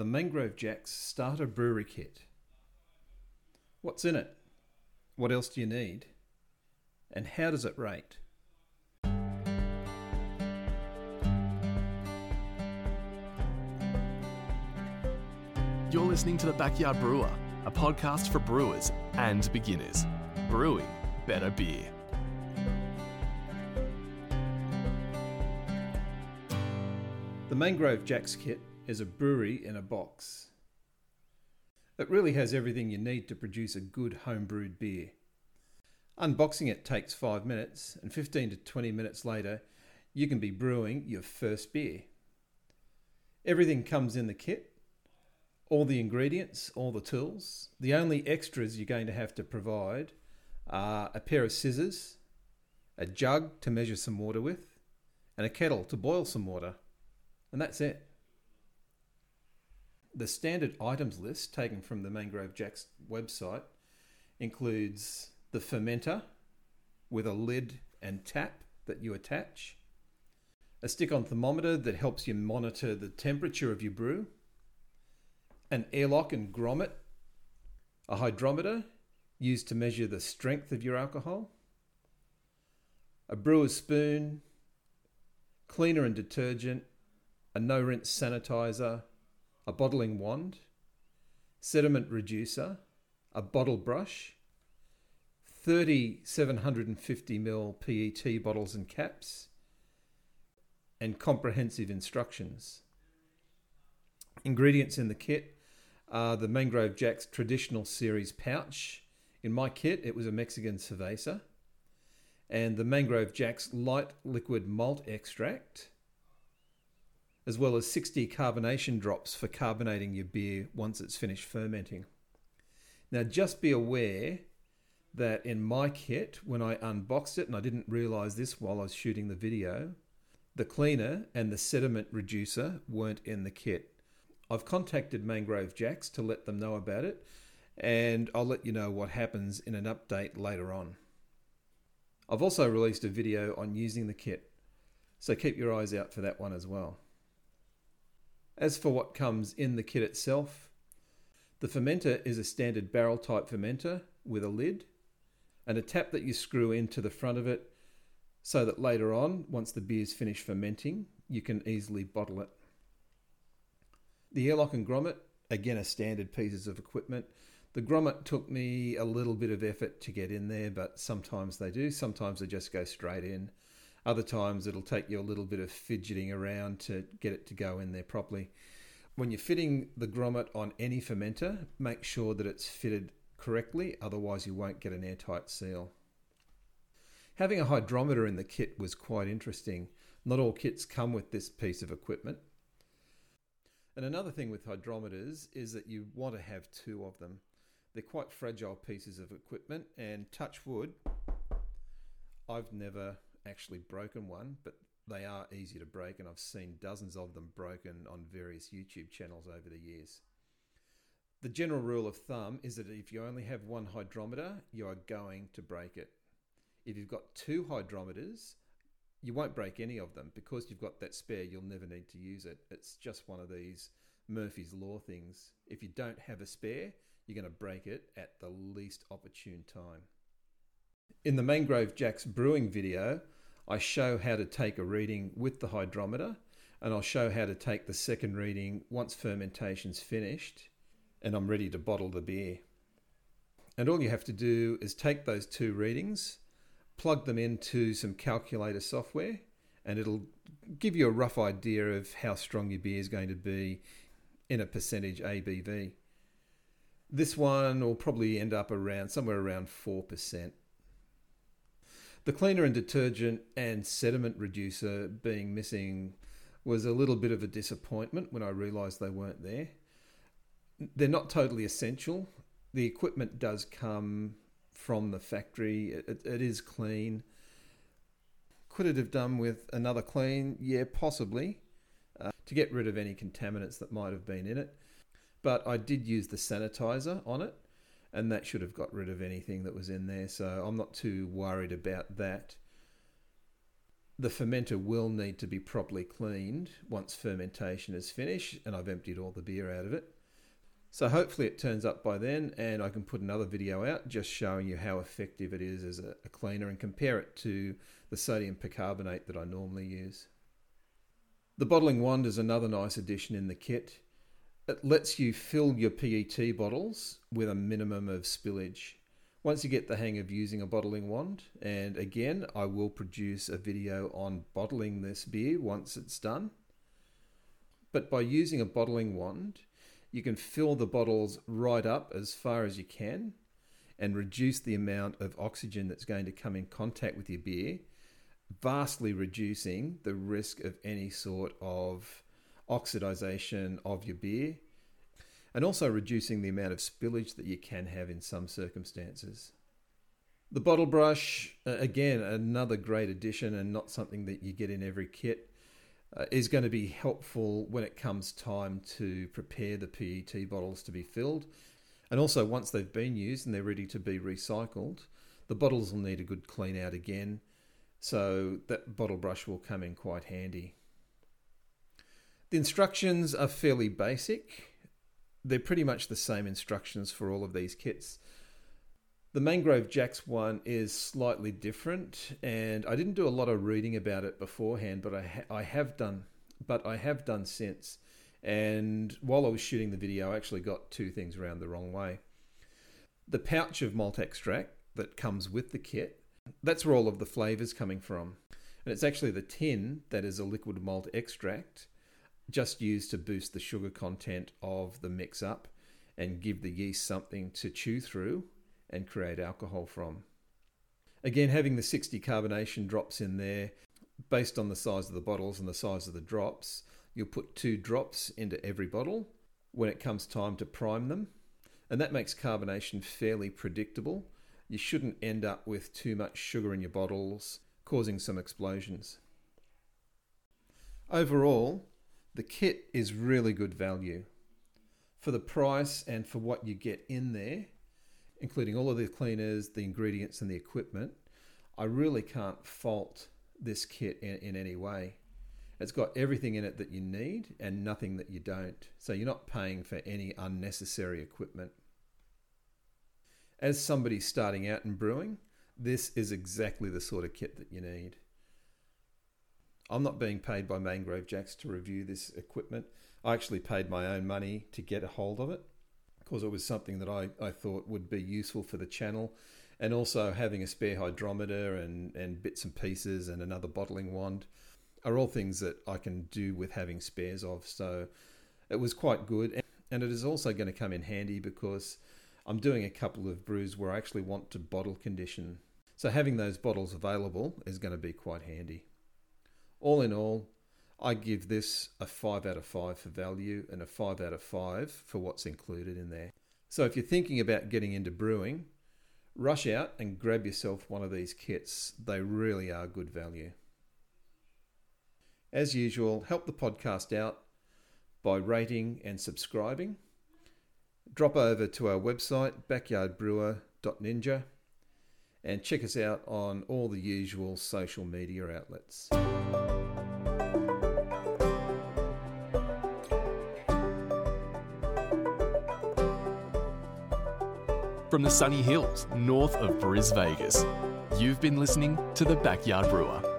the Mangrove Jacks Starter Brewery Kit. What's in it? What else do you need? And how does it rate? You're listening to The Backyard Brewer, a podcast for brewers and beginners. Brewing better beer. The Mangrove Jacks Kit is a brewery in a box. It really has everything you need to produce a good home-brewed beer. Unboxing it takes 5 minutes, and 15 to 20 minutes later, you can be brewing your first beer. Everything comes in the kit all the ingredients, all the tools. The only extras you're going to have to provide are a pair of scissors, a jug to measure some water with, and a kettle to boil some water. And that's it. The standard items list taken from the Mangrove Jacks website includes the fermenter with a lid and tap that you attach, a stick on thermometer that helps you monitor the temperature of your brew, an airlock and grommet, a hydrometer used to measure the strength of your alcohol, a brewer's spoon, cleaner and detergent, a no rinse sanitizer, a bottling wand, sediment reducer, a bottle brush, 30 750ml PET bottles and caps, and comprehensive instructions. Ingredients in the kit are the Mangrove Jacks traditional series pouch. In my kit, it was a Mexican cerveza. And the Mangrove Jacks light liquid malt extract, as well as 60 carbonation drops for carbonating your beer once it's finished fermenting. Now, just be aware that in my kit, when I unboxed it, and I didn't realize this while I was shooting the video, the cleaner and the sediment reducer weren't in the kit. I've contacted Mangrove Jacks to let them know about it, and I'll let you know what happens in an update later on. I've also released a video on using the kit, so keep your eyes out for that one as well. As for what comes in the kit itself, the fermenter is a standard barrel type fermenter with a lid and a tap that you screw into the front of it so that later on, once the beer's finished fermenting, you can easily bottle it. The airlock and grommet, again, are standard pieces of equipment. The grommet took me a little bit of effort to get in there, but sometimes they do. Sometimes they just go straight in. Other times it'll take you a little bit of fidgeting around to get it to go in there properly. When you're fitting the grommet on any fermenter, make sure that it's fitted correctly, otherwise, you won't get an airtight seal. Having a hydrometer in the kit was quite interesting. Not all kits come with this piece of equipment. And another thing with hydrometers is that you want to have two of them. They're quite fragile pieces of equipment, and touch wood, I've never actually broken one, but they are easy to break, and I've seen dozens of them broken on various YouTube channels over the years. The general rule of thumb is that if you only have one hydrometer, you are going to break it. If you've got two hydrometers, you won't break any of them because you've got that spare, you'll never need to use it. It's just one of these Murphy's Law things. If you don't have a spare, you're going to break it at the least opportune time. In the Mangrove Jacks brewing video, I show how to take a reading with the hydrometer and I'll show how to take the second reading once fermentation's finished and I'm ready to bottle the beer. And all you have to do is take those two readings, plug them into some calculator software, and it'll give you a rough idea of how strong your beer is going to be in a percentage ABV. This one will probably end up around somewhere around 4%. The cleaner and detergent and sediment reducer being missing was a little bit of a disappointment when I realised they weren't there. They're not totally essential. The equipment does come from the factory, it, it is clean. Could it have done with another clean? Yeah, possibly, uh, to get rid of any contaminants that might have been in it. But I did use the sanitizer on it and that should have got rid of anything that was in there. So I'm not too worried about that. the fermenter will need to be properly cleaned once fermentation is finished and I've emptied all the beer out of it. So hopefully it turns up by then and I can put another video out just showing you how effective it is as a, cleaner and compare it to the sodium percarbonate that I normally use. The bottling wand is another nice addition in the kit. It lets you fill your PET bottles with a minimum of spillage. Once you get the hang of using a bottling wand, and again, I will produce a video on bottling this beer once it's done. But by using a bottling wand, you can fill the bottles right up as far as you can and reduce the amount of oxygen that's going to come in contact with your beer, vastly reducing the risk of any sort of oxidization of your beer and also reducing the amount of spillage that you can have in some circumstances. The bottle brush, again, another great addition and not something that you get in every kit, uh, is going to be helpful when it comes time to prepare the PET bottles to be filled. And also, once they've been used and they're ready to be recycled, the bottles will need a good clean out again. So that bottle brush will come in quite handy. The instructions are fairly basic they're pretty much the same instructions for all of these kits. The Mangrove Jacks one is slightly different, and I didn't do a lot of reading about it beforehand, but I ha- I have done, but I have done since. And while I was shooting the video, I actually got two things around the wrong way. The pouch of malt extract that comes with the kit, that's where all of the flavors coming from, and it's actually the tin that is a liquid malt extract just used to boost the sugar content of the mix up and give the yeast something to chew through and create alcohol from. Again, having the 60 carbonation drops in there, based on the size of the bottles and the size of the drops, you'll put two drops into every bottle when it comes time to prime them. And that makes carbonation fairly predictable. You shouldn't end up with too much sugar in your bottles, causing some explosions. Overall, the kit is really good value for the price and for what you get in there, including all of the cleaners, the ingredients, and the equipment. I really can't fault this kit in, in any way. It's got everything in it that you need and nothing that you don't. So you're not paying for any unnecessary equipment. As somebody starting out in brewing, this is exactly the sort of kit that you need. I'm not being paid by Mangrove Jacks to review this equipment. I actually paid my own money to get a hold of it because it was something that I, I thought would be useful for the channel. And also having a spare hydrometer and, and bits and pieces and another bottling wand are all things that I can do with having spares of. So it was quite good. And it is also going to come in handy because I'm doing a couple of brews where I actually want to bottle condition. So having those bottles available is going to be quite handy. All in all, I give this a 5 out of 5 for value and a 5 out of 5 for what's included in there. So if you're thinking about getting into brewing, rush out and grab yourself one of these kits. They really are good value. As usual, help the podcast out by rating and subscribing. Drop over to our website, backyardbrewer.ninja, and check us out on all the usual social media outlets. From the sunny hills north of Bris Vegas, you've been listening to The Backyard Brewer.